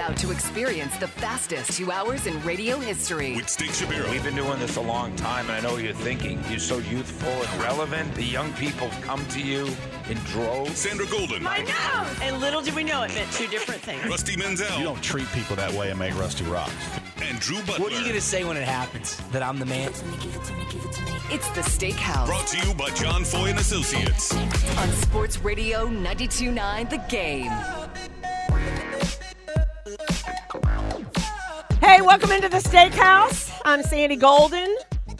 about to experience the fastest two hours in radio history. With Steak Shapiro. We've been doing this a long time, and I know what you're thinking. You're so youthful and relevant. The young people come to you in droves. Sandra Golden. I know. And little did we know it meant two different things. Rusty Mansell. You don't treat people that way and make Rusty rocks. And Drew Butler. What are you going to say when it happens? That I'm the man? It's the Steakhouse Brought to you by John Foy and Associates. on Sports Radio 92.9 The Game. Hey, welcome into the steakhouse. I'm Sandy Golden.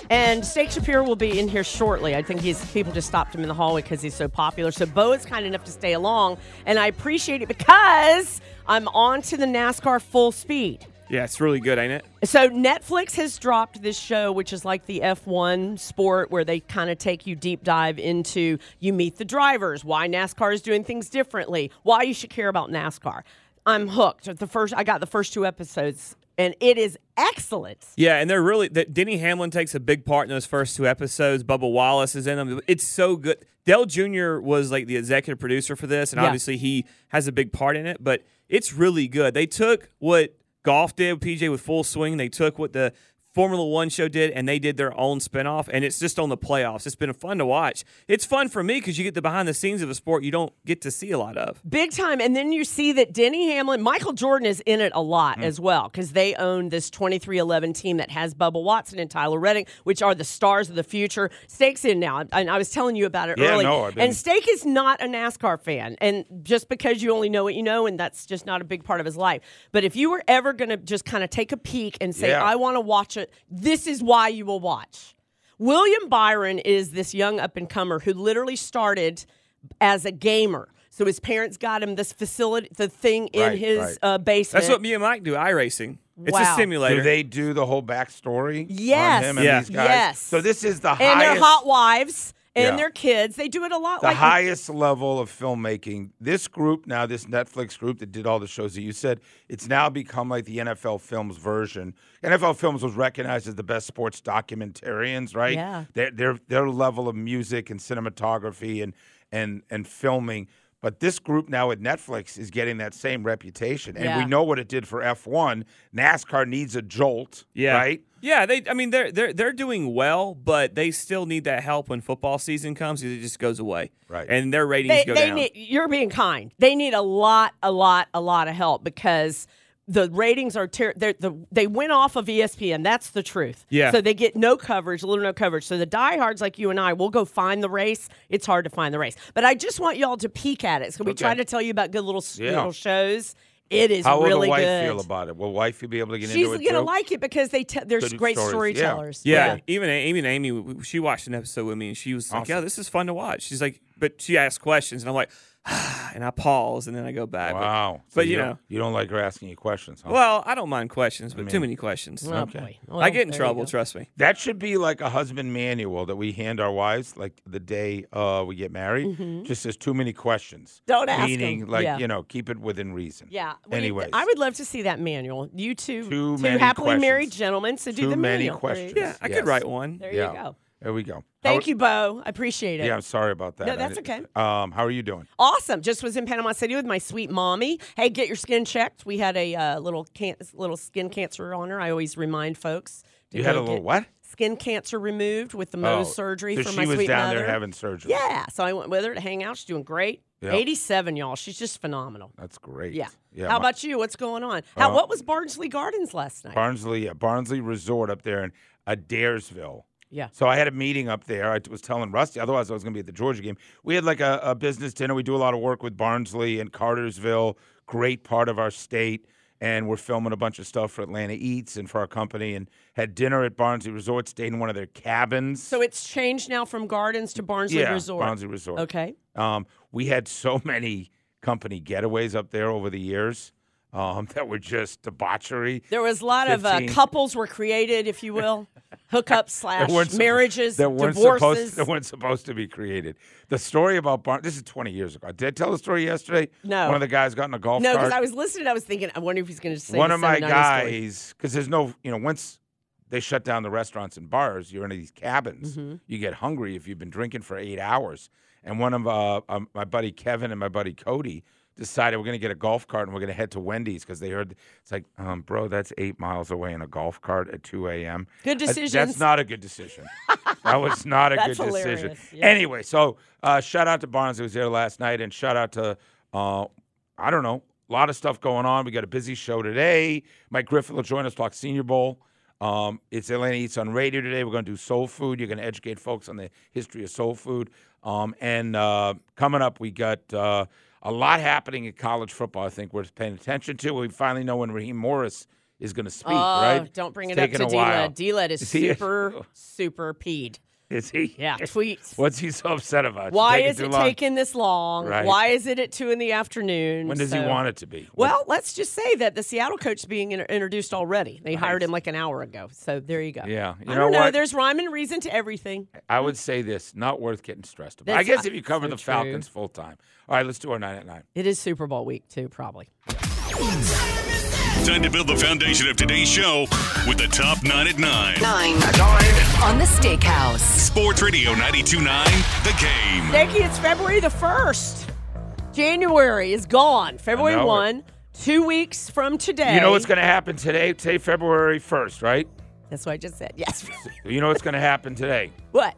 And Steak Shapiro will be in here shortly. I think he's people just stopped him in the hallway because he's so popular. So Bo is kind enough to stay along, and I appreciate it because I'm on to the NASCAR full speed. Yeah, it's really good, ain't it? So Netflix has dropped this show, which is like the F1 sport, where they kind of take you deep dive into you meet the drivers, why NASCAR is doing things differently, why you should care about NASCAR. I'm hooked. The first, I got the first two episodes, and it is excellent. Yeah, and they're really that Denny Hamlin takes a big part in those first two episodes. Bubba Wallace is in them. It's so good. Dale Jr. was like the executive producer for this, and Yeah. obviously he has a big part in it. But it's really good. They took what golf did with PJ with Full Swing. They took what the Formula One show did, and they did their own spinoff, and it's just on the playoffs. It's been fun to watch. It's fun for me because you get the behind the scenes of a sport you don't get to see a lot of. Big time. And then you see that Denny Hamlin, Michael Jordan is in it a lot Mm. as well because they own this 2311 team that has Bubba Watson and Tyler Reddick, which are the stars of the future. Steak's in now. And I was telling you about it Yeah, early. no, And Steak is not a NASCAR fan. And just because you only know what you know, and that's just not a big part of his life. But if you were ever going to just kind of take a peek and say, Yeah. I want to watch it, this is why you will watch. William Byron is this young up and comer who literally started as a gamer. So his parents got him this facility, the thing in Right, his right. uh, basement. That's what me and Mike do. iRacing. It's Wow. a simulator. Do they do the whole backstory Yes. on him and Yeah. these guys? Yes. So this is the and highest, their hot wives and Yeah. their kids. They do it a lot. the like highest level of filmmaking. This group now, this Netflix group that did all the shows that you said, it's now become like the NFL Films version. NFL Films was recognized as the best sports documentarians, right? Yeah. Their their their level of music and cinematography and and and filming. But this group now at Netflix is getting that same reputation, and we know what it did for F1. NASCAR needs a jolt, Yeah. right? Yeah, they. I mean, they're they're they're doing well, but they still need that help when football season comes. 'cause It just goes away, Right. And their ratings they, go they down. need. You're being kind. They need a lot, a lot, a lot of help because. The ratings are ter- they're- the they went off of ESPN. That's the truth. Yeah. So they get no coverage, little no coverage. So the diehards like you and I will go find the race. It's hard to find the race, but I just want y'all to peek at it. So we Okay. try to tell you about good little Yeah. little shows. It is How will really the wife good. feel about it? Will wifey be able to get She's into it She's gonna too? like it because they te- there's Good great stories. Yeah. storytellers. yeah, even Amy and Amy, she watched an episode with me, and she was like, Awesome. "Yeah, this is fun to watch." She's like, but she asked questions, and I'm like, and I pause, and then I go back. Wow. but, So you don't- know, you don't like her asking you questions, huh? well, I don't mind questions, but too mean- many questions. Oh, Okay. boy. I get in trouble. Trust me. that should be like a husband manual that we hand our wives, like the day uh, we get married. Mm-hmm. Just says too many questions. Don't ask 'em. Meaning, like Yeah. you know, keep it within reason. Yeah. we- Anyways, I would love to see that manual. You two, Too two many happily married gentlemen, so do Too the manual. There you questions. Yeah, I Yes. could write one. There Yeah. you go. There we go. Thank How- you, Bo. I appreciate it. Yeah, I'm sorry about that. No, that's okay. Um, how are you doing? Awesome. Just was in Panama City with my sweet mommy. Hey, get your skin checked. We had a uh, little can- little skin cancer on her. I always remind folks. To You had a little what? Skin cancer removed with the Mohs Oh, surgery so for she my was sweet down there having surgery. yeah, so I went with her to hang out. She's doing great. Yep. 87, y'all. She's just phenomenal. That's great. Yeah. Yeah. How my- about you? What's going on? How? Uh, what was Barnsley Gardens last night? Barnsley? Yeah, Barnsley Resort up there in Adairsville. Yeah. So I had a meeting up there. I was telling Rusty, otherwise I was going to be at the Georgia game. We had like a, a business dinner. We do a lot of work with Barnsley and Cartersville, great part of our state. And we're filming a bunch of stuff for Atlanta Eats and for our company. And had dinner at Barnsley Resort, stayed in one of their cabins. So it's changed now from Gardens to Barnsley yeah, Resort. Barnsley Resort. Okay. Um, we had so many company getaways up there over the years um, that were just debauchery. There was a lot of uh, couples were created, if you will, hookups slash marriages, that weren't divorces. supposed that weren't supposed to be created. The story about Barn. This is 20 years ago. Did I tell the story yesterday? No. One of the guys got in a golf no, because I was listening, I was thinking, I wonder if he's going to say One of my guys, because there's no, you know, once they shut down the restaurants and bars, you're in these cabins. Mm-hmm. You get hungry if you've been drinking for eight hours. And one of uh, um, my buddy Kevin and my buddy Cody decided we're going to get a golf cart and we're going to head to Wendy's because they heard it's like, um, bro, that's eight miles away in a golf cart at 2 a.m. Good decision. That's not a good decision. that was not a good decision. yeah. Anyway, so uh, shout out to Barnes who was there last night, and shout out to uh, I don't know, a lot of stuff going on. We got a busy show today. Mike Griffith will join us talk Senior Bowl. Um, it's Atlanta Eats on Radio today. We're going to do soul food. You're going to educate folks on the history of soul food. Um, and uh, coming up, we got uh, a lot happening in college football. I think we're paying attention to. We finally know when Raheem Morris is going to speak. Oh, right? don't bring It's it up to taken a while. D-Led. D-Led is Is super, super peed. Is he? Yeah, tweets. What's he so upset about? Why is it long? taking this long? Right. Why is it at two in the afternoon? When does he want it to be? Well, let's just say that the Seattle coach is being in- introduced already. They hired him like an hour ago. So there you go. Yeah, you I know don't know. what? There's rhyme and reason to everything. I would say this: not worth getting stressed about. I guess if you cover so the true. Falcons full time. All right, let's do our nine at nine. It is Super Bowl week too, probably. Time to build the foundation of today's show with the top nine at nine. Nine. On the Steakhouse. Sports Radio 929, The Game. Thank you. it's February the first. January is gone. February know it. one. Two weeks from today. You know what's going to happen today? Today, February first, right? That's what I just said. Yes. You know what's going to happen today? what?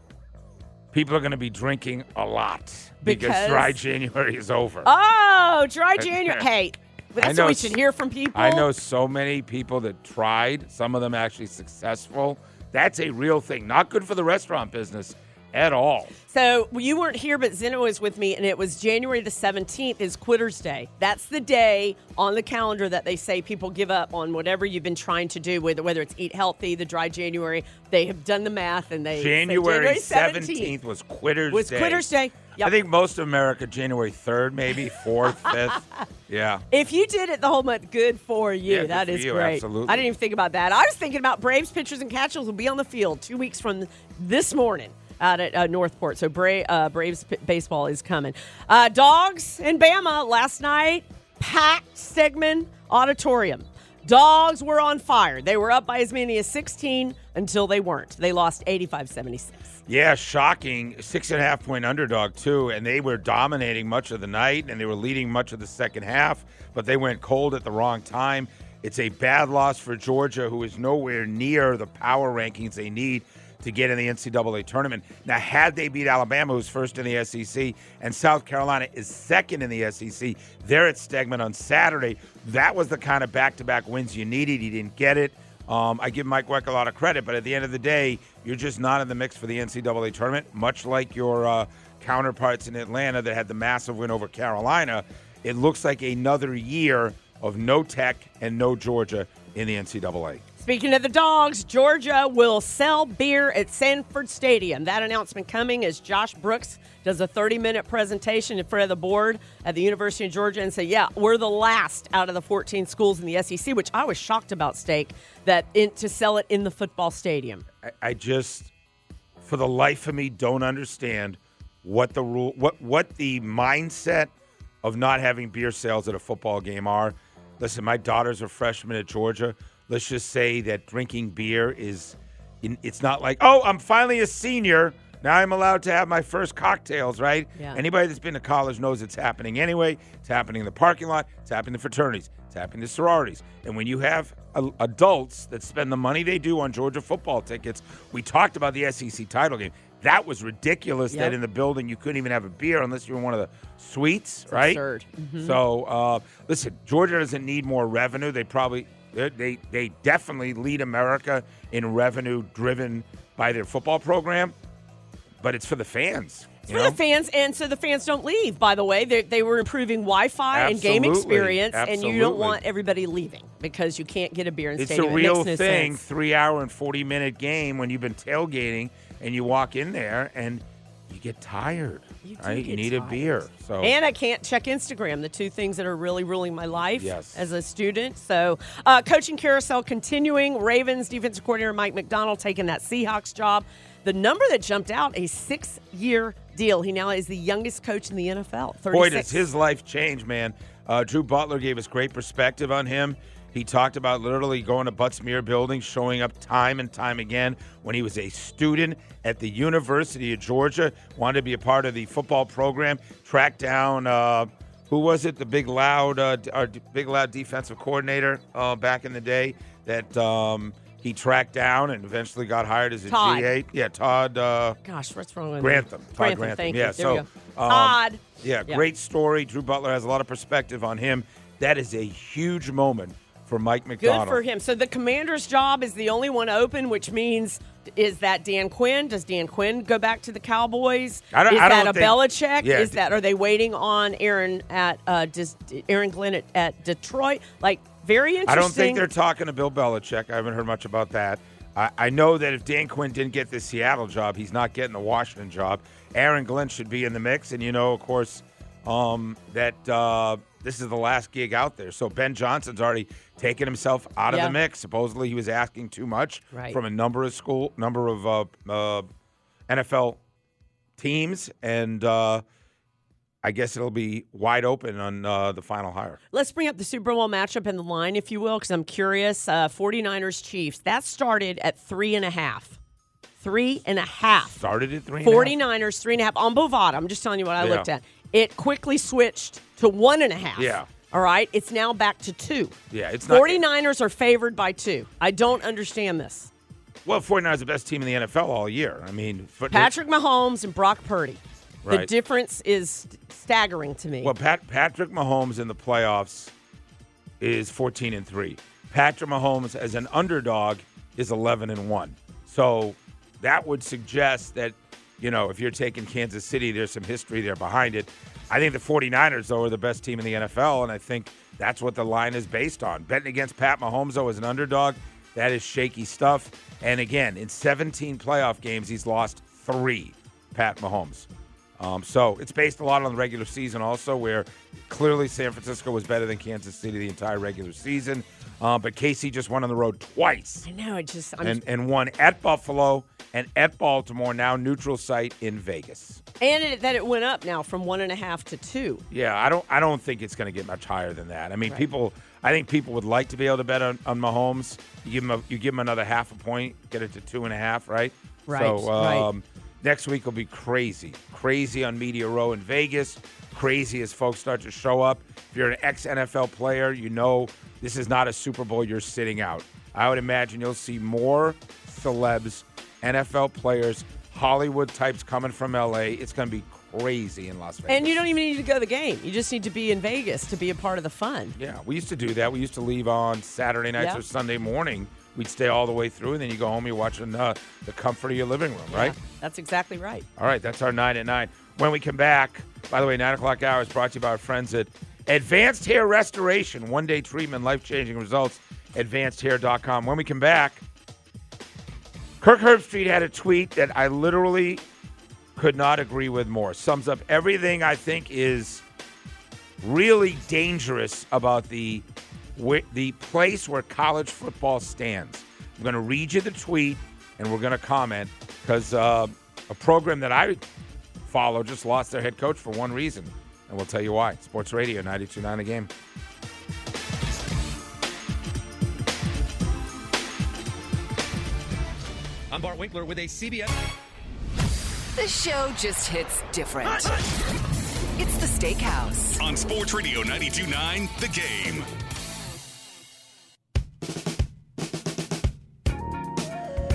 People are going to be drinking a lot because, Because- dry January is over. Oh, dry January. hey, that's know what we should hear from people. I know so many people that tried. Some of them actually successful. That's a real thing. Not good for the restaurant business at all. So you weren't here, but Zeno was with me, and it was January the 17th is Quitters Day. That's the day on the calendar that they say people give up on whatever you've been trying to do, whether, whether it's eat healthy, the dry January. They have done the math, and they say January 17th 17th was Quitters was Day. Quitters Day. Yep. I think most of America, January 3rd, maybe 4th, 5th. Yeah. If you did it the whole month, good for you. Yeah, that for you, great. absolutely. I didn't even think about that. I was thinking about Braves pitchers and catchers will be on the field two weeks from this morning out at uh, Northport. So Bra- uh, Braves p- baseball is coming. Uh, Dogs in Bama last night, packed Stegeman Auditorium. Dogs were on fire. They were up by as many as 16 until they weren't. They lost 85 76. Yeah, shocking. Six and a half point underdog, too. And they were dominating much of the night and they were leading much of the second half, but they went cold at the wrong time. It's a bad loss for Georgia, who is nowhere near the power rankings they need to get in the NCAA tournament. Now, had they beat Alabama, who's first in the SEC, and South Carolina is second in the SEC, they're at Stegeman on Saturday. That was the kind of back to back wins you needed. He didn't get it. Um, I give Mike Weck a lot of credit, but at the end of the day, you're just not in the mix for the NCAA tournament, much like your uh, counterparts in Atlanta that had the massive win over Carolina. It looks like another year of no Tech and no Georgia in the NCAA. Speaking of the dogs, Georgia will sell beer at Sanford Stadium. That announcement coming as Josh Brooks does a 30 minute presentation in front of the board at the University of Georgia and say, Yeah, we're the last out of the 14 schools in the SEC, which I was shocked about, Steak, that in, to sell it in the football stadium. I, I just, for the life of me, don't understand what the rule, what what the mindset of not having beer sales at a football game are. Listen, my daughters are freshmen at Georgia. Let's just say that drinking beer is, in- it's not like, oh, I'm finally a senior. Now I'm allowed to have my first cocktails, right? Yeah. Anybody that's been to college knows it's happening anyway. It's happening in the parking lot. It's happening in fraternities. It's happening in sororities. And when you have a, adults that spend the money they do on Georgia football tickets, we talked about the SEC title game. That was ridiculous. That in the building you couldn't even have a beer unless you were in one of the suites, right? absurd. So uh, listen, Georgia doesn't need more revenue. They probably they they, they definitely lead America in revenue driven by their football program, but it's for the fans. you For know? the fans, and so the fans don't leave, by the way. They, they were improving Wi Fi and game Absolutely. experience, and you don't want everybody leaving because you can't get a beer in It's stadium. a real no thing. sense. Three hour and forty minute game when you've been tailgating and you walk in there and you get tired. You do right? get need a beer. So And I can't check Instagram, the two things that are really ruling my life Yes. as a student. So, uh, coaching carousel continuing. Ravens defensive coordinator Mike Macdonald taking that Seahawks job. The number that jumped out a six year deal. He now is the youngest coach in the NFL. 36. Boy, does his life change, man. Uh, Drew Butler gave us great perspective on him. He talked about literally going to Butts-Mehre Building, showing up time and time again when he was a student at the University of Georgia, wanted to be a part of the football program, tracked down uh, who was it? The big loud, uh, our big loud defensive coordinator uh, back in the day that um, he tracked down and eventually got hired as a Todd. G8. Yeah, Todd. Uh, Gosh, what's wrong with Grantham. Todd Grantham, Grantham. thank yeah, you. so there we go. um, Todd. Yeah, Yeah. great story. Drew Butler has a lot of perspective on him. That is a huge moment for Mike Good for him. So the commander's job is the only one open, which means is that Dan Quinn? Does Dan Quinn go back to the Cowboys? I don't- is I that don't a think- Belichick? Yeah, is that are they waiting on Aaron at uh, dis, Aaron Glenn at, at Detroit? Like very interesting. I don't think they're talking to Bill Belichick. I haven't heard much about that. I, I know that if Dan Quinn didn't get the Seattle job, he's not getting the Washington job. Aaron Glenn should be in the mix, and you know, of course, um, that uh, this is the last gig out there. So Ben Johnson's already taken himself out of Yeah. the mix. Supposedly, he was asking too much Right. from a number of school, number of uh, uh, NFL teams, and uh, I guess it'll be wide open on uh, the final hire. Let's bring up the Super Bowl matchup in the line, if you will, because I'm curious. Uh, 49ers Chiefs. That started at three and a half. Three and a half. Started at three. and a half. 49ers, three and a half on Bovada. I'm just telling you what I Yeah. looked at. It quickly switched to one and a half. Yeah. All right. It's now back to two. Yeah, it's not. 49ers are favored by two. I don't understand this. Well, 49 is the best team in the NFL all year. I mean, for, Patrick Mahomes and Brock Purdy. The difference is staggering to me. Well, Pat, Patrick Mahomes in the playoffs is 14 and 3. Patrick Mahomes as an underdog is 11 and 1. So that would suggest that, you know, if you're taking Kansas City, there's some history there behind it. I think the 49ers, though, are the best team in the NFL, and I think that's what the line is based on. Betting against Pat Mahomes, though, as an underdog, that is shaky stuff. And again, in 17 playoff games, he's lost three, Pat Mahomes. Um, so it's based a lot on the regular season, also, where clearly San Francisco was better than Kansas City the entire regular season. Uh, but Casey just won on the road twice I know. I just, I'm and, and won at Buffalo and at Baltimore, now neutral site in Vegas. and it, that it went up now from one and a half to two. Yeah, I don't I don't think it's going to get much higher than that. I mean, people I think people would like to be able to bet on, on Mahomes. You give him a, you give him another half a point, get it to two and a half, right? Right, So right. um, next week will be crazy, crazy on Media Row in Vegas. Crazy as folks start to show up. If you're an ex NFL player, you know this is not a Super Bowl you're sitting out. I would imagine you'll see more celebs, NFL players, Hollywood types coming from LA. It's going to be crazy in Las Vegas. And you don't even need to go to the game. You just need to be in Vegas to be a part of the fun. Yeah, we used to do that. We used to leave on Saturday nights Yeah. or Sunday morning. We'd stay all the way through, and then you go home, you're watching uh, the comfort of your living room, right? Yeah, that's exactly right. All right, that's our 9 at 9. When we come back, by the way, 9 o'clock hour is brought to you by our friends at Advanced Hair Restoration. One day treatment, life changing results. AdvancedHair.com. When we come back, Kirk Herbstreit had a tweet that I literally could not agree with more. Sums up everything I think is really dangerous about the the place where college football stands. I'm going to read you the tweet and we're going to comment because uh, a program that I follow just lost their head coach for one reason, and we'll tell you why. Sports Radio 92.9 a game. I'm Bart Winkler with a CBS. The show just hits different. It's the Steakhouse. On Sports Radio 92.9 The Game.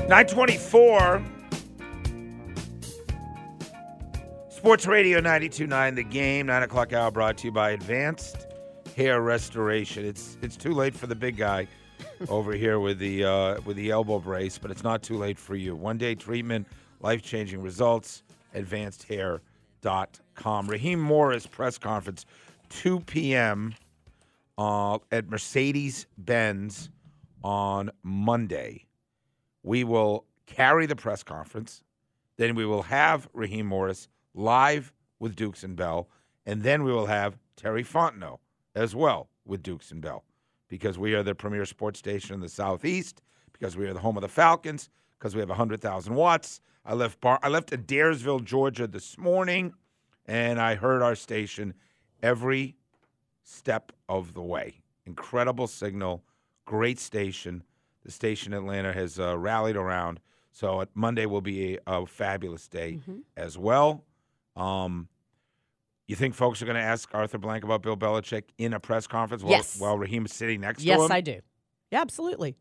Nine twenty-four. Sports Radio 92.9 The Game, 9 o'clock hour brought to you by Advanced Hair Restoration. It's it's too late for the big guy over here with the uh, with the elbow brace, but it's not too late for you. One day treatment, life-changing results, advancedhair.com. Raheem Morris press conference, 2 p.m. Uh, at Mercedes-Benz on Monday. We will carry the press conference. Then we will have Raheem Morris live with Dukes and Bell. And then we will have Terry Fontenot as well with Dukes and Bell because we are the premier sports station in the Southeast, because we are the home of the Falcons, because we have 100,000 watts. I left, Bar- I left Adairsville, Georgia this morning, and I heard our station every step of the way. Incredible signal, great station. The station Atlanta has uh, rallied around. So Monday will be a, a fabulous day as well. Um, You think folks are going to ask Arthur Blank about Bill Belichick in a press conference while, Yes. while Raheem's sitting next to him? Yes. I do. Yeah, absolutely.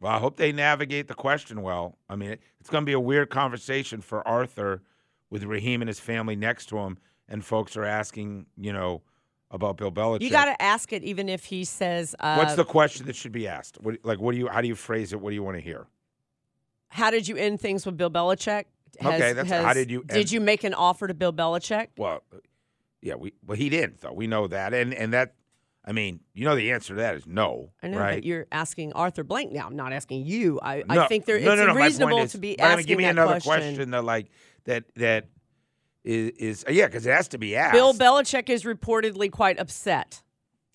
Well, I hope they navigate the question well. I mean, it's going to be a weird conversation for Arthur with Raheem and his family next to him, and folks are asking, you know, about Bill Belichick. You got to ask it, even if he says, uh, What's the question that should be asked? What, like, what do you? How do you phrase it? What do you want to hear? "How did you end things with Bill Belichick?" Okay, that's- how did you Did you make an offer to Bill Belichick? Well, yeah, we well he didn't though. We know that, and and that, I mean, you know, the answer to that is no. I know, right? but you're asking Arthur Blank now. I'm not asking you. I, No, I think there, no, it's no, no, reasonable is- to be asking. I mean, give me another question. that like that that is, is yeah, because it has to be asked. Bill Belichick is reportedly quite upset.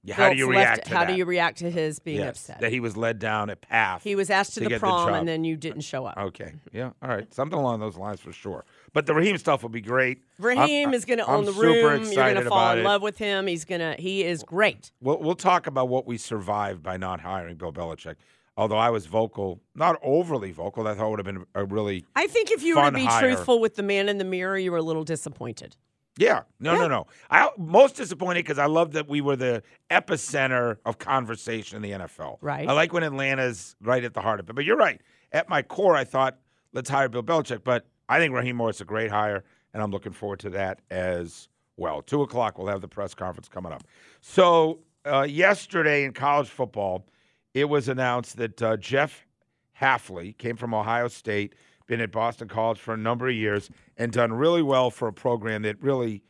Yeah, how do you react left- How that? do you react to his being Yes, upset? that he was led down a path. he was asked to, to the get the prom and then you didn't show up. Okay. Mm-hmm. Yeah. All right. Something along those lines for sure. But the Raheem stuff will be great. Raheem I'm- is going to own the super room. You're going to fall in it. love with him. He's going to. He is great. We'll, we'll talk about what we survived by not hiring Bill Belichick. Although I was vocal, not overly vocal, I thought it would have been a really I think if you were to be hire. truthful with the man in the mirror, you were a little disappointed. Yeah, no, no, no. I most disappointed because I love that we were the epicenter of conversation in the NFL. Right. I like when Atlanta's right at the heart of it. But you're right. At my core, I thought let's hire Bill Belichick. But I think Raheem Morris is a great hire, and I'm looking forward to that as well. Two o'clock, we'll have the press conference coming up. So uh, yesterday in college football, it was announced that uh, Jeff Hafley came from Ohio State, been at Boston College for a number of years, and done really well for a program that really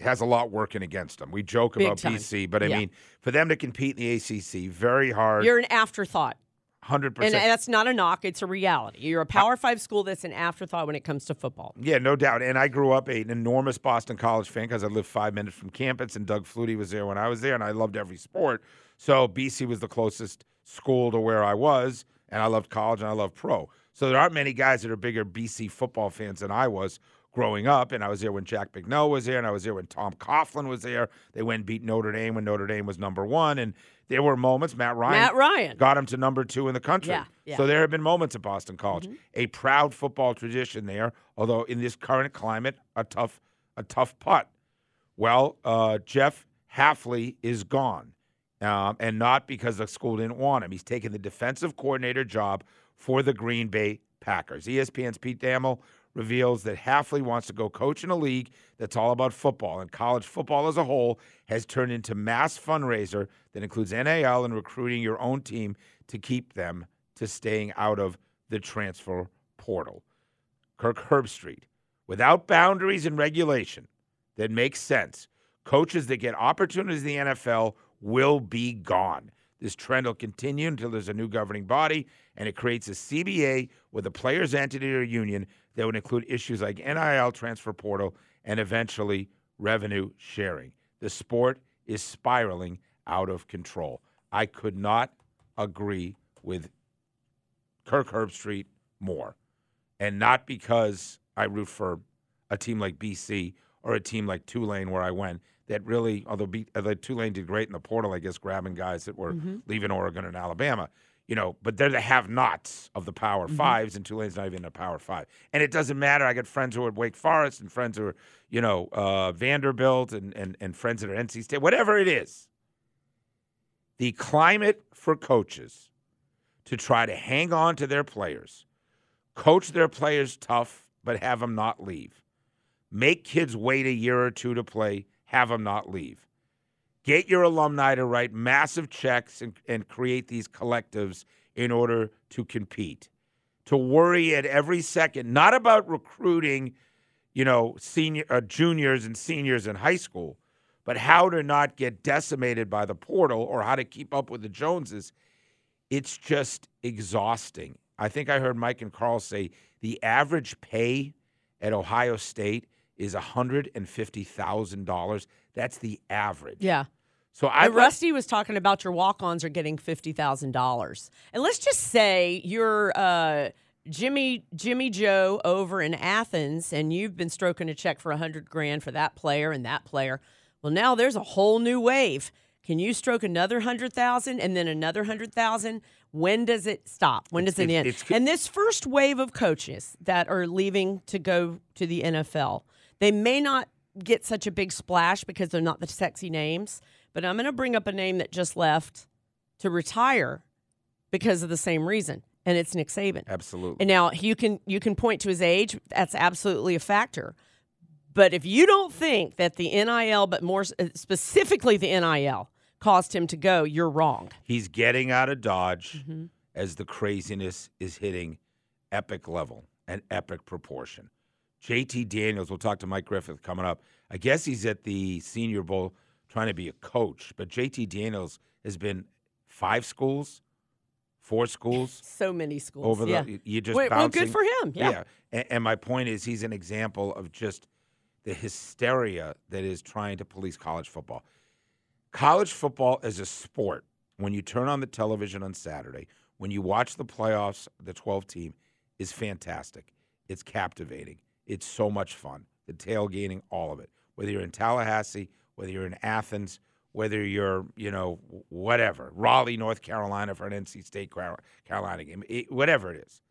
has a lot working against them. We joke Big about time. BC, but I Yeah. mean, for them to compete in the ACC, very hard. You're an afterthought. hundred And percent. And that's not a knock, it's a reality. You're a Power Five school that's an afterthought when it comes to football. Yeah, no doubt. And I grew up an enormous Boston College fan because I lived five minutes from campus, and Doug Flutie was there when I was there, and I loved every sport. So BC was the closest school to where I was, and I loved college and I loved pro. So there aren't many guys that are bigger BC football fans than I was growing up. And I was there when Jack Bicknell was there, and I was there when Tom Coughlin was there. They went and beat Notre Dame when Notre Dame was number one, and there were moments. Matt Ryan, Matt Ryan. got him to number two in the country. Yeah, yeah. So there have been moments at Boston College, a proud football tradition there. Although in this current climate, a tough, a tough putt. Well, uh, Jeff Hafley is gone, um, and not because the school didn't want him. He's taken the defensive coordinator job for the Green Bay Packers. ESPN's Pete Thamel reveals that Hafley wants to go coach in a league that's all about football, and college football as a whole has turned into mass fundraiser that includes NIL and recruiting your own team to keep them to staying out of the transfer portal. Kirk Herbstreit, without boundaries and regulation that makes sense, coaches that get opportunities in the NFL will be gone. This trend will continue until there's a new governing body and it creates a CBA with a players' entity or union that would include issues like NIL, transfer portal, and eventually revenue sharing. The sport is spiraling out of control. I could not agree with Kirk Herbstreit more. And not because I root for a team like BC or a team like Tulane where I went that really, although B, although Tulane did great in the portal, I guess, grabbing guys that were leaving Oregon and Alabama, you know, but they're the have nots of the Power Fives, and Tulane's not even a Power Five. And it doesn't matter. I got friends who are at Wake Forest and friends who are, you know, uh, Vanderbilt and, and, and friends that are NC State, whatever it is. The climate for coaches to try to hang on to their players, coach their players tough, but have them not leave. Make kids wait a year or two to play, have them not leave. Get your alumni to write massive checks and, and create these collectives in order to compete. To worry at every second, not about recruiting, you know, senior uh, juniors and seniors in high school, but how to not get decimated by the portal or how to keep up with the Joneses it's just exhausting. I think I heard Mike and Carl say the average pay at Ohio State is $150,000. That's the average. Yeah. So I And Rusty was talking about your walk-ons are getting fifty thousand dollars, and let's just say you're uh, Jimmy Jimmy Joe over in Athens, and you've been stroking a check for a hundred grand for that player and that player. Well, now there's a whole new wave. Can you stroke another hundred thousand and then another hundred thousand? When does it stop? When does it end? and this first wave of coaches that are leaving to go to the NFL, they may not get such a big splash because they're not the sexy names. But I'm going to bring up a name that just left to retire because of the same reason, and it's Nick Saban. Absolutely. And now you can you can point to his age. That's absolutely a factor. But if you don't think that the NIL, but more uh, specifically the NIL, caused him to go, you're wrong. He's getting out of Dodge Mm-hmm. as the craziness is hitting epic level and epic proportion. JT Daniels, we'll talk to Mike Griffith coming up. I guess he's at the Senior Bowl trying to be a coach, but JT Daniels has been five schools, four schools So many schools. over the yeah. you just Wait, well, good for him. Yeah. And, and my point is he's an example of just the hysteria that is trying to police college football. College football as a sport, when you turn on the television on Saturday, when you watch the playoffs, the 12 team is fantastic. It's captivating. It's so much fun. The tailgating, all of it. Whether you're in Tallahassee, whether you're in Athens, whether you're, you know, whatever, Raleigh, North Carolina for an NC State Carolina game, it, whatever it is.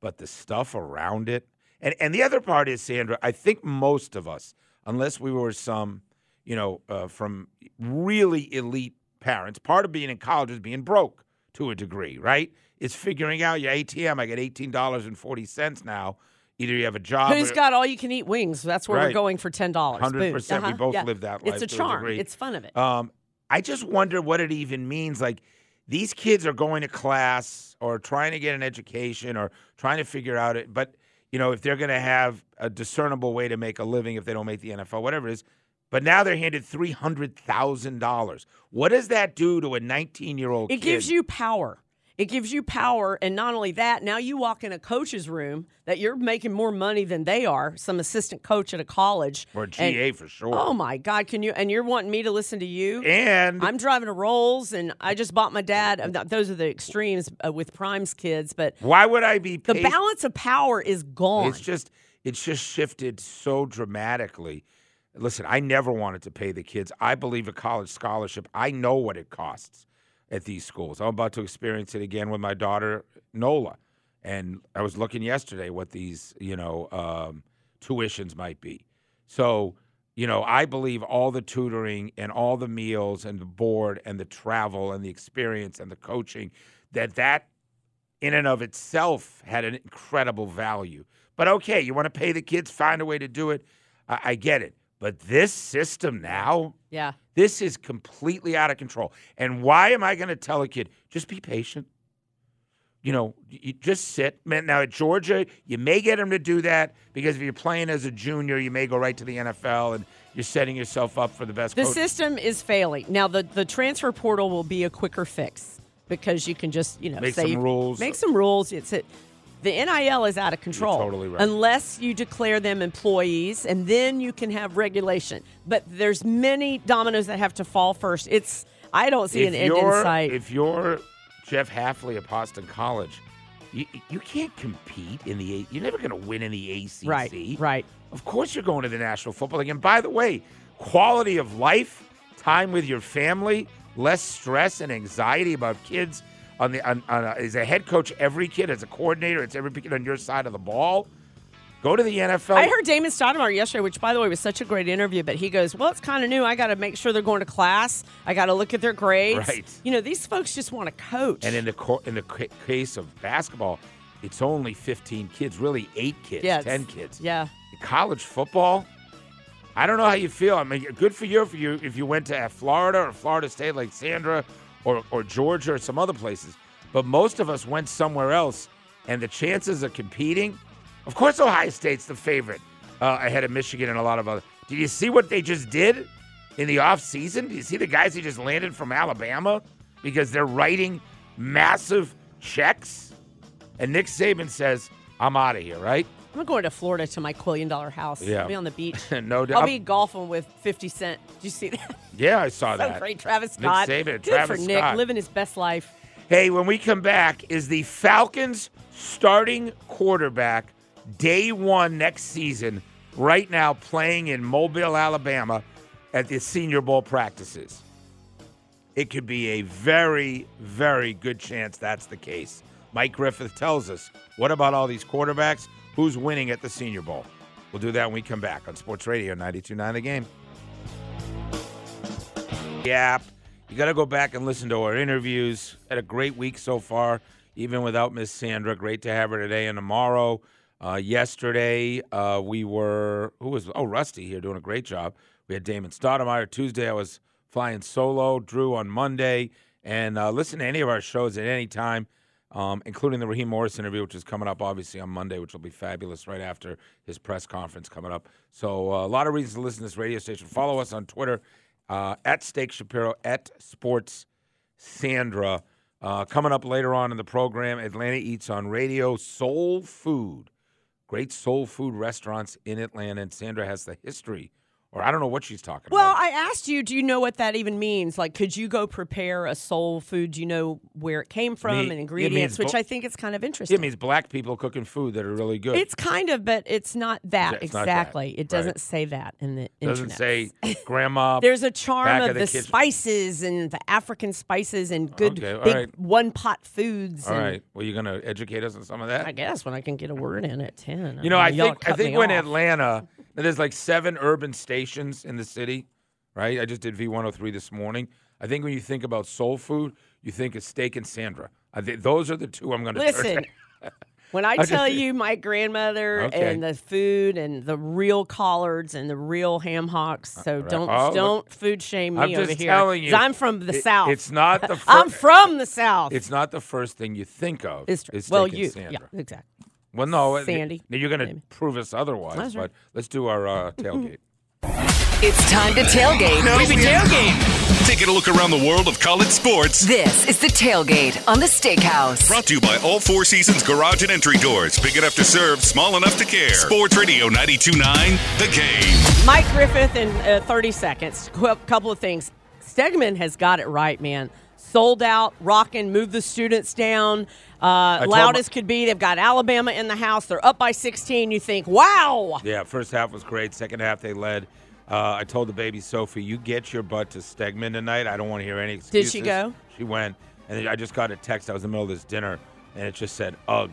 But the stuff around it, and, and the other part is, Sandra, I think most of us, unless we were some, you know, uh, from really elite parents, part of being in college is being broke to a degree, right? It's figuring out your ATM. I get $18.40 now. Either you have a job Who's or, got all you can eat wings? That's where we're going for ten dollars. 100%. We both live that life It's a a charm. degree. it's fun of it. Um, I just wonder what it even means. Like these kids are going to class or trying to get an education or trying to figure out it. But you know, if they're going to have a discernible way to make a living, if they don't make the NFL, whatever it is. But now they're handed three hundred thousand dollars. What does that do to a nineteen-year-old? It gives you power. It gives you power, and not only that, now you walk in a coach's room that you're making more money than they are. Some assistant coach at a college or and- GA for sure. Oh my God! Can you? And you're wanting me to listen to you? and I'm driving a Rolls, and I just bought my dad. Those are the extremes uh, with Prime's kids, but why would I be? the balance of power is gone. It's just it's just shifted so dramatically. Listen, I never wanted to pay the kids. I believe a college scholarship. I know what it costs at these schools. I'm about to experience it again with my daughter Nola, and I was looking yesterday what these you know um, tuitions might be. So you know, I believe all the tutoring and all the meals and the board and the travel and the experience and the coaching that that in and of itself had an incredible value. But okay, you want to pay the kids, find a way to do it. I, I get it. But this system now, yeah. this is completely out of control. And why am I going to tell a kid, just be patient? You know, you just sit. Now at Georgia, you may get him to do that because if you're playing as a junior, you may go right to the NFL and you're setting yourself up for the best. The coach. system is failing. Now the the transfer portal will be a quicker fix because you can just, you know, Make say some rules. Make some rules. It's it. The NIL is out of control. totally right. Unless you declare them employees and then you can have regulation. But there's many dominoes that have to fall first. It's I don't see an end in sight. If you're Jeff Hafley at Boston College, you, you can't compete in the. A- You're never going to win in the ACC. Right, right. Of course, you're going to the National Football League. And by the way, quality of life, time with your family, less stress and anxiety about kids. On the on, on a, as a head coach, every kid as a coordinator, it's every kid on your side of the ball. Go to the NFL. I heard Damon Stoudemire yesterday, which by the way was such a great interview. But he goes, "Well, it's kind of new. I got to make sure they're going to class. I got to look at their grades. Right. You know, these folks just want to coach. And in the co- in the ca- case of basketball, it's only 15 kids, really eight kids, Yeah, 10 kids. yeah, College football, I don't know how you feel. I mean, good for you if you if you went to Florida or Florida State like Sandra, or or Georgia or some other places. But most of us went somewhere else, and the chances of competing, of course, Ohio State's the favorite uh, ahead of Michigan and a lot of other. Did you see what they just did in the off season? Do you see the guys who just landed from Alabama because they're writing massive checks? And Nick Saban says, "I'm out of here." Right? I'm going to Florida to my quillion dollar house. Yeah. I'll be on the beach. no doubt. I'll be golfing with 50 Cent. Did you see that? Yeah, I saw so that. great. Travis Scott. Nick Saban, Good Travis for Nick, Scott. living his best life. Hey, when we come back, is the Falcons starting quarterback day one next season, right now playing in Mobile, Alabama at the Senior Bowl practices? It could be a very, very good chance that's the case. Mike Griffith tells us. What about all these quarterbacks? Who's winning at the Senior Bowl? We'll do that when we come back on Sports Radio 92.9 The Game. App. You got to go back and listen to our interviews. Had a great week so far, even without Miss Sandra. Great to have her today and tomorrow. Uh, yesterday, uh, we were, who was, oh, Rusty here doing a great job. We had Damon Stoudemire. Tuesday, I was flying solo. Drew on Monday. And uh, listen to any of our shows at any time, um, including the Raheem Morris interview, which is coming up obviously on Monday, which will be fabulous right after his press conference coming up. So uh, a lot of reasons to listen to this radio station. Follow us on Twitter uh, at Steak Shapiro, at Sports Sandra. Uh, coming up later on in the program, Atlanta Eats on Radio, Soul Food. Great soul food restaurants in Atlanta. And Sandra has the history, or I don't know what she's talking Well, about. Well, I asked you, do you know what that even means? Like, could you go prepare a soul food? Do you know where it came from Me- and ingredients? Which bo- I think is kind of interesting. it means black people cooking food that are really good. It's kind of, but it's not that it's not that. exactly. It doesn't Right. say that in the doesn't internet. say grandma. There's a charm of, of the the, kitchen. spices and the African spices and good Okay, all big right. one pot foods. All and right. Well, you're going to educate us on some of that? I guess when I can get a word in at ten. You know, I think I think when. Atlanta, there's like seven urban stations in the city, right? I just did V103 this morning. I think when you think about soul food, you think of steak and Sandra. I think those are the two I'm going to Listen, when I just- tell you my grandmother Okay. and the food and the real collards and the real ham hocks, so don't Oh, don't food shame me I'm over just here. you, I'm from the it- south. It's not the. Fir- I'm from the south. It's not the first thing you think of. It's true. well, and you, Sandra. yeah, exactly. Well, no, it- Sandy, You're going to prove us otherwise. That's but let's do our uh, tailgate. It's time to tailgate. Baby tailgate. Taking a look around the world of college sports. This is the tailgate on the Steakhouse. Brought to you by All Four Seasons Garage and Entry Doors. Big enough to serve, small enough to care. Sports Radio 92.9, The Game. Mike Griffith in uh, 30 seconds. A couple of things. Stegeman has got it right, man. Sold out, rocking, move the students down. Uh, loud as could be. They've got Alabama in the house. They're up by 16. You think, wow. Yeah, first half was great. Second half they led. Uh, I told the baby Sophie, "You get your butt to Stegeman tonight. I don't want to hear any excuses." Did she go? She went, and I just got a text. I was in the middle of this dinner, and it just said "Ugh,"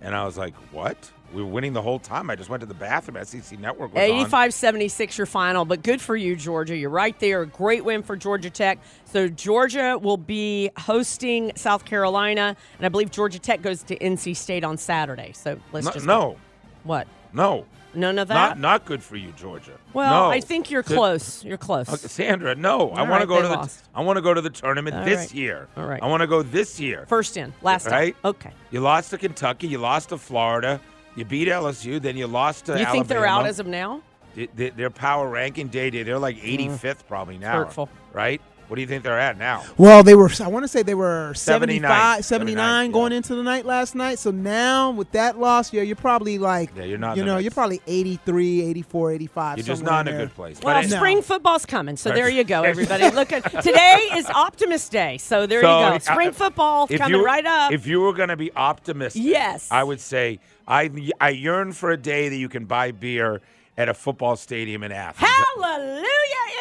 and I was like, "What? We were winning the whole time." I just went to the bathroom. SEC Network was 85 76 your final, but good for you, Georgia. You're right there. Great win for Georgia Tech. So, Georgia will be hosting South Carolina, and I believe Georgia Tech goes to NC State on Saturday. So, let's No, just. no, What? no, None of that? not not good for you, Georgia. well, No. I think you're close. You're close. Okay, Sandra, no. I want right, to go to the. I want to go to the tournament All this right. year. All right. I want to go this year. First in, last right? Okay. You lost to Kentucky. You lost to Florida. You beat LSU. Then you lost to You Alabama. think they're out as of now? Th- th- their power ranking day day they're like 85th probably now Mm. hurtful. right what do you think they're at now Well, they were. I want to say they were 79, 75, 79, 79 going yeah. into the night last night. So now with that loss, yeah, you're probably like, Yeah, you're not You know, mix. you're probably 83, 84, 85. you're just not in a there. good place Well, but it- spring football's coming, so there you go, everybody. Look at today is Optimist Day, so there So, you go. Spring football coming you, right up. if you were going to be optimistic Yes. i would say i i yearn for a day that you can buy beer at a football stadium in athens Hallelujah,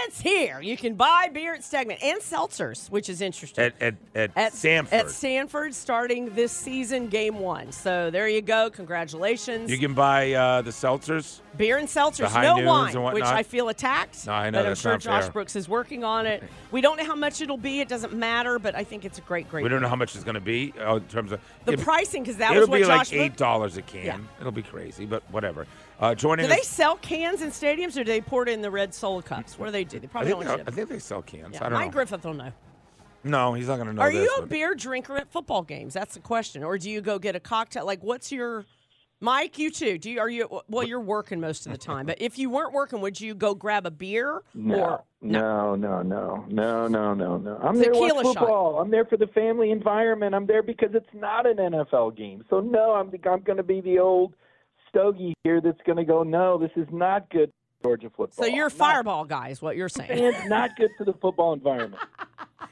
it's here. You can buy beer at Stegeman and seltzers, which is interesting. at at, at, at Sanford. At Sanford, starting this season, game one. So there you go. Congratulations. you can buy uh, the seltzers Beer and seltzers, no wine, which. I feel attacked. No, I know, but I'm sure Josh fair. Brooks is working on it. We don't know how much it'll be. It doesn't matter, but I think it's a great, great. we don't know how much it's going to be uh, in terms of the it- pricing because that it'll was what be Josh. like looked- eight dollars a can Yeah. it'll be crazy but whatever uh, joining Do us they sell cans in stadiums, or do they pour it in the red Soul cups? What do they do? They I think, don't they, ship. I think they sell cans. Yeah, I don't Mike know. Griffith will know. No, he's not going to know Are this. you a but- beer drinker at football games? That's the question. Or do you go get a cocktail? Like, what's your Mike? You too. Do you? Are you? Well, you're working most of the time. But if you weren't working, would you go grab a beer? No, Or no, no, no, no, no, no, no. I'm there to Tequila watch shot. football. I'm there for the family environment. I'm there because it's not an NFL game. So no, I'm I'm going to be the old stogie here that's going to go. No, this is not good for Georgia football. So you're a Not- fireball guy, is what you're saying. It's not good for the football environment.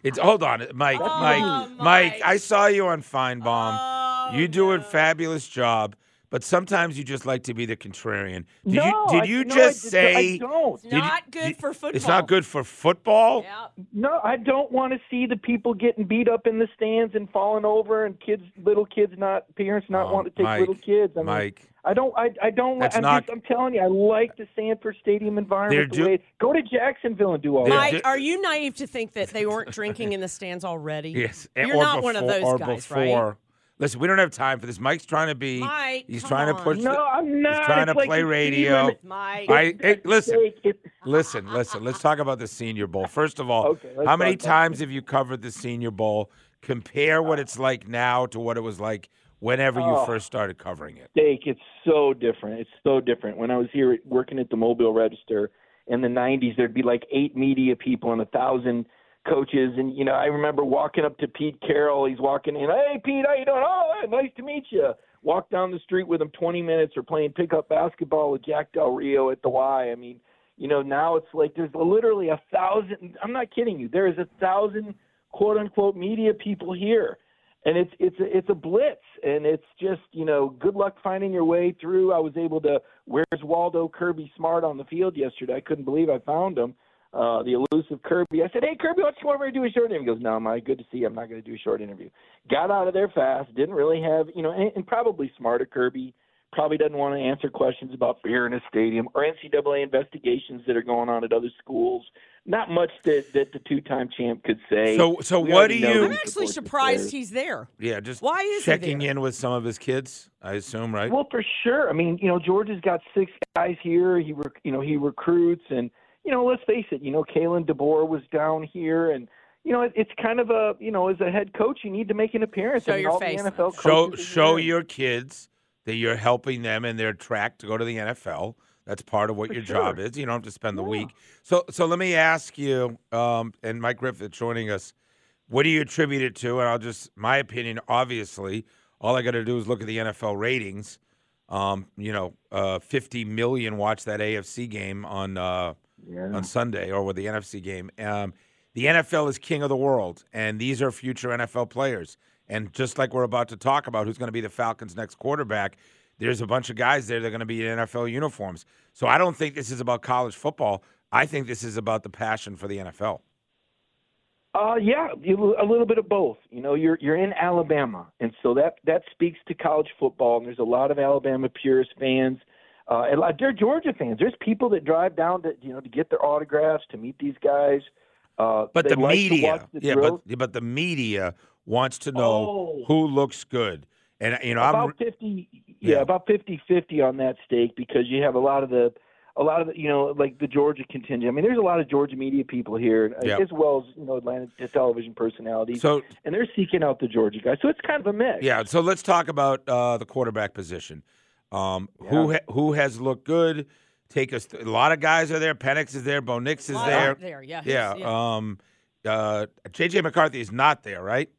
It's hold on, Mike. Mike, Oh, Mike. Mike. I saw you on Finebaum. Oh, you do a fabulous job. But sometimes you just like to be the contrarian. Did no, you did I- you no, just I, say I don't. It's not good did- for football. it's not good for football? Yeah. No, I don't want to see the people getting beat up in the stands and falling over, and kids, little kids, not parents not Oh, wanting to take Mike, little kids. I mean, Mike. I don't. I, I don't. That's I'm not- just. I'm telling you, I like the Sanford Stadium environment. They're the way, go to Jacksonville and do all They're that. Mike, are you naive to think that they weren't drinking in the stands already? Yes, You're or not one of those guys, before. right? Listen, we don't have time for this. Mike's trying to be. Mike, he's come trying to on. push. No, the, I'm not. He's trying It's to like play the radio. Steelers- Mike. I, hey, listen, Jake, it- listen, listen. Let's talk about the Senior Bowl. First of all, Okay, let's how many talk about times have you covered the Senior Bowl? Compare what it's like now to what it was like whenever you Oh. first started covering it. Steak, it's so different. It's so different. When I was here working at the Mobile Register in the '90s, there'd be like eight media people and a thousand coaches. And you know, I remember walking up to Pete Carroll. He's walking in. Hey, Pete, how you doing? Oh, nice to meet you. Walk down the street with him 20 minutes, or playing pickup basketball with Jack Del Rio at the Y. I mean, you know, now it's like there's literally a thousand. I'm not kidding you. There is a thousand quote unquote media people here and it's it's a, it's a blitz, and it's just you know good luck finding your way through. I was able to. Where's Waldo Kirby Smart on the field yesterday? I couldn't believe I found him. Uh, the elusive Kirby. I said, "Hey Kirby, why don't you come over and do a short interview?" He goes, "No, Mike, good to see you. I'm not going to do a short interview." Got out of there fast. Didn't really have you know, and, and probably smarter Kirby. Probably doesn't want to answer questions about beer in a stadium or NCAA investigations that are going on at other schools. Not much that, that the two-time champ could say. So, so We what do you? that I'm actually surprised he's there. Yeah, just Why is checking there? in with some of his kids. I assume, right? Well, for sure. I mean, you know, Georgia's got six guys here. He, rec- you know, he recruits, and you know, let's face it. You know, Kalen DeBoer was down here, and you know, it, it's kind of a, you know, as a head coach, you need to make an appearance. Show I your all face. The NFL show coaches are show your kids that you're helping them in their track to go to the NFL. That's part of what For your sure. job is. You don't have to spend the Yeah. week. So so let me ask you, um, and Mike Griffith joining us. What do you attribute it to? And I'll just my opinion. Obviously, all I got to do is look at the NFL ratings. Um, you know, uh, 50 million watched that AFC game on uh, Yeah. on Sunday, or with the NFC game. Um, the NFL is king of the world, and these are future NFL players. And just like we're about to talk about, who's going to be the Falcons' next quarterback? There's a bunch of guys there that are going to be in NFL uniforms. So I don't think this is about college football. I think this is about the passion for the NFL. Uh, yeah, a little bit of both. You know, you're you're in Alabama, and so that that speaks to college football. And there's a lot of Alabama purist fans. Uh, and like, they're Georgia fans. There's people that drive down to you know to get their autographs to meet these guys. Uh, But the like media, the yeah, drills. but but the media wants to know Oh. who looks good. And you know, I'm about 50 yeah, Yeah. about 50-50 on that Steak because you have a lot of the a lot of the, you know like the Georgia contingent. I mean, there's a lot of Georgia media people here Yeah. as well as you know Atlanta television personalities. so and they're seeking out the Georgia guys. So it's kind of a mix. Yeah, so let's talk about uh, the quarterback position. Um, Who ha- who has looked good? Take us. Th- a lot of guys are there. Penix is there. Bo Nix is there. there, yeah, Yeah. yeah. Um, uh, JJ McCarthy is not there, right?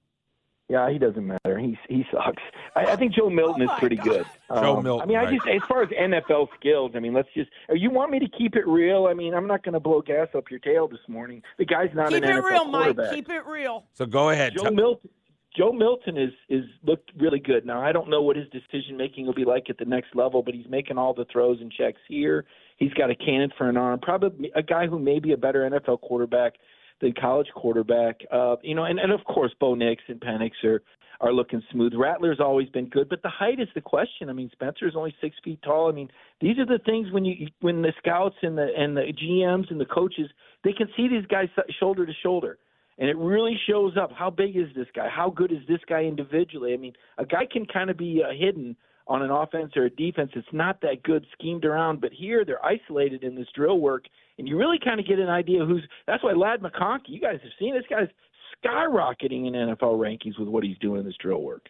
Yeah, he doesn't matter. He he sucks. I, I think Joe Milton Oh is pretty God. good. Joe Um, Milton, I mean, I right. just as far as NFL skills. I mean, let's just. uh, You want me to keep it real? I mean, I'm not going to blow gas up your tail this morning. The guy's not in the NFL. Keep it real, Mike. Keep it real. So go ahead. Joe Tell- Milton. Joe Milton is is looked really good. Now I don't know what his decision making will be like at the next level, but he's making all the throws and checks here. He's got a cannon for an arm. Probably a guy who may be a better NFL quarterback than college quarterback. Uh, you know, and, and of course Bo Nix and Penix are are looking smooth. Rattler's always been good, but the height is the question. I mean, Spencer's only six feet tall. I mean, these are the things when you when the scouts and the and the GMs and the coaches they can see these guys shoulder to shoulder and it really shows up. How big is this guy? How good is this guy individually? I mean a guy can kind of be uh, hidden on an offense or a defense it's not that good schemed around but here they're isolated in this drill work and you really kind of get an idea who's that's why Ladd McConkey you guys have seen this guy's skyrocketing in nfl rankings with what he's doing in this drill work.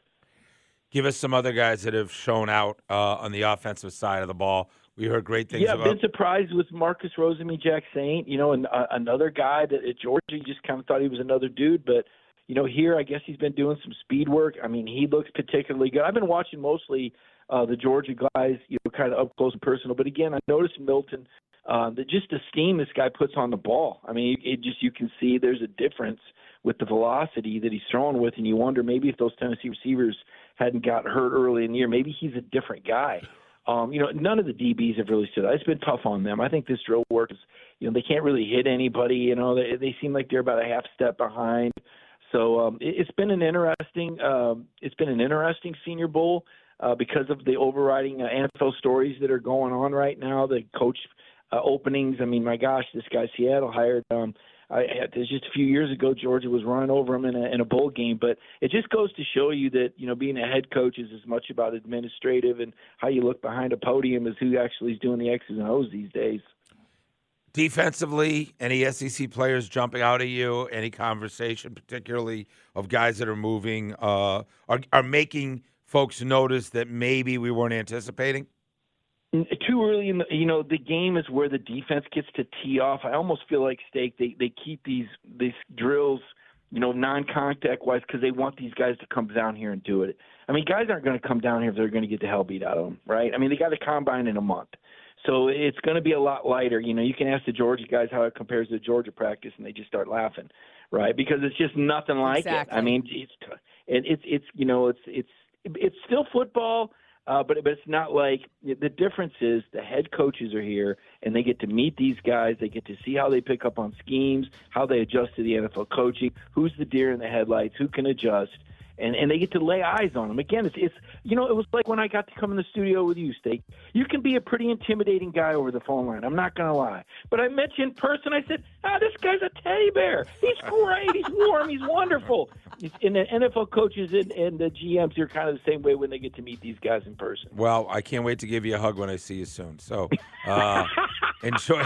Give us some other guys that have shown out uh, on the offensive side of the ball. We heard great things Yeah, about. been surprised with Marcus Rosemy, Jack Saint. You know, and uh, another guy that at Georgia, you just kind of thought he was another dude, but you know, here I guess he's been doing some speed work. I mean, he looks particularly good. I've been watching mostly uh, the Georgia guys, you know, kind of up close and personal. But again, I noticed Milton. Uh, the just the steam this guy puts on the ball. I mean, it just you can see there's a difference with the velocity that he's throwing with, and you wonder maybe if those Tennessee receivers hadn't got hurt early in the year. Maybe he's a different guy. Um, you know, none of the DBs have really stood out. It's been tough on them. I think this drill work is, you know, they can't really hit anybody. You know, they they seem like they're about a half step behind. So um, it, it's been an interesting, um, it's been an interesting Senior Bowl uh, because of the overriding uh, NFL stories that are going on right now. The coach uh, openings. I mean, my gosh, this guy Seattle hired. Um, I just a few years ago. Georgia was running over him in a, in a bowl game, but it just goes to show you that you know being a head coach is as much about administrative and how you look behind a podium as who actually is doing the X's and O's these days. Defensively, any SEC players jumping out at you? Any conversation, particularly of guys that are moving, uh, are are making folks notice that maybe we weren't anticipating? Too early in the you know the game is where the defense gets to tee off. I almost feel like Steak they they keep these these drills you know non-contact wise because they want these guys to come down here and do it. I mean guys aren't going to come down here if they're going to get the hell beat out of them, right? I mean they got a combine in a month. So it's going to be a lot lighter. You know, you can ask the Georgia guys how it compares to Georgia practice, and they just start laughing, right? Because it's just nothing like Exactly. it. I mean, it's it, it's it's you know it's it's it's still football, uh, but but it's not like the difference is the head coaches are here and they get to meet these guys. They get to see how they pick up on schemes, how they adjust to the NFL coaching, who's the deer in the headlights, who can adjust. And, and they get to lay eyes on them. Again, it's, it's you know it was like when I got to come in the studio with you, Steak. You can be a pretty intimidating guy over the phone line. I'm not gonna lie, but I met you in person. I said, ah, this guy's a teddy bear. He's great. He's warm. He's wonderful. And the NFL coaches and, and the GMs are kind of the same way when they get to meet these guys in person. Well, I can't wait to give you a hug when I see you soon. So uh, enjoy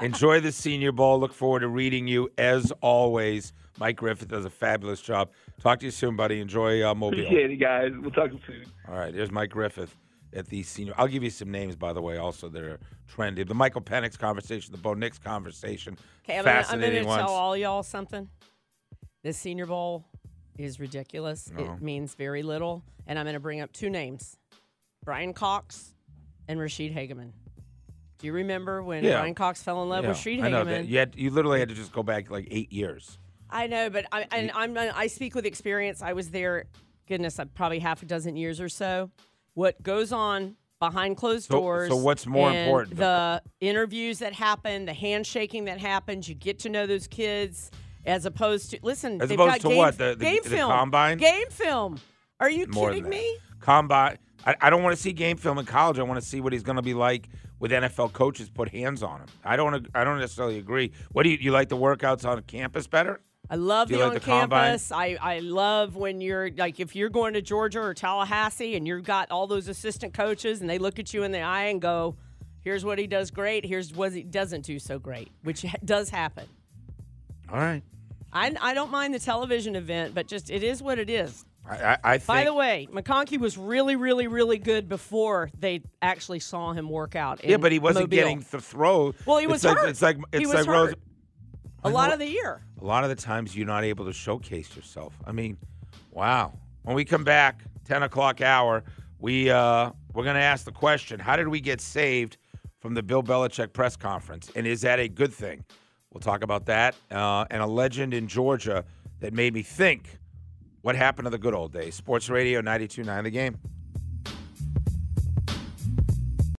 enjoy the Senior Bowl. Look forward to reading you as always. Mike Griffith does a fabulous job. Talk to you soon, buddy. Enjoy uh, Mobile. Appreciate it, guys. We'll talk soon. All right, there's Mike Griffith at the senior. I'll give you some names, by the way, also that are trendy. The Michael Penix conversation, the Bo Nix conversation. Okay, I'm gonna, I'm fascinating gonna tell all y'all something. This Senior Bowl is ridiculous. No. It means very little, and I'm gonna bring up two names: Bryan Cox and Ra'Shede Hageman. Do you remember when Yeah. Bryan Cox fell in love with Ra'Shede I know that. You, had, you literally had to just go back like eight years. I know, but I, and I'm I speak with experience. I was there, goodness, uh, probably half a dozen years or so. What goes on behind closed So- doors? so what's more important? The interviews that happen, the handshaking that happens. You get to know those kids as opposed to listen. As they've opposed got to game, what? The- the- game the film, combine? game film. Are you More kidding me? Combine. I, I don't want to see game film in college. I want to see what he's going to be like with NFL coaches put hands on him. I don't. I don't necessarily agree. What do you, you like the workouts on campus better? I love the like on the combine? campus. I, I love when you're like if you're going to Georgia or Tallahassee and you've got all those assistant coaches and they look at you in the eye and go, "Here's what he does great. Here's what he doesn't do so great," which does happen. All right. I, I don't mind the television event, but just it is what it is. I, I, I think. By the way, McConkey was really, really, really good before they actually saw him work out. yeah, but he wasn't Mobile. getting the throw. Well, he It's was like, hurt. It's like He it's was like Rose. A lot of the year. A lot of the times you're not able to showcase yourself. I mean, wow. When we come back, 10 o'clock hour, we uh, we're going to ask the question: How did we get saved from the Bill Belichick press conference, and is that a good thing? We'll talk about that uh, and a legend in Georgia that made me think. What happened to the good old days? Sports Radio 92.9 The Game.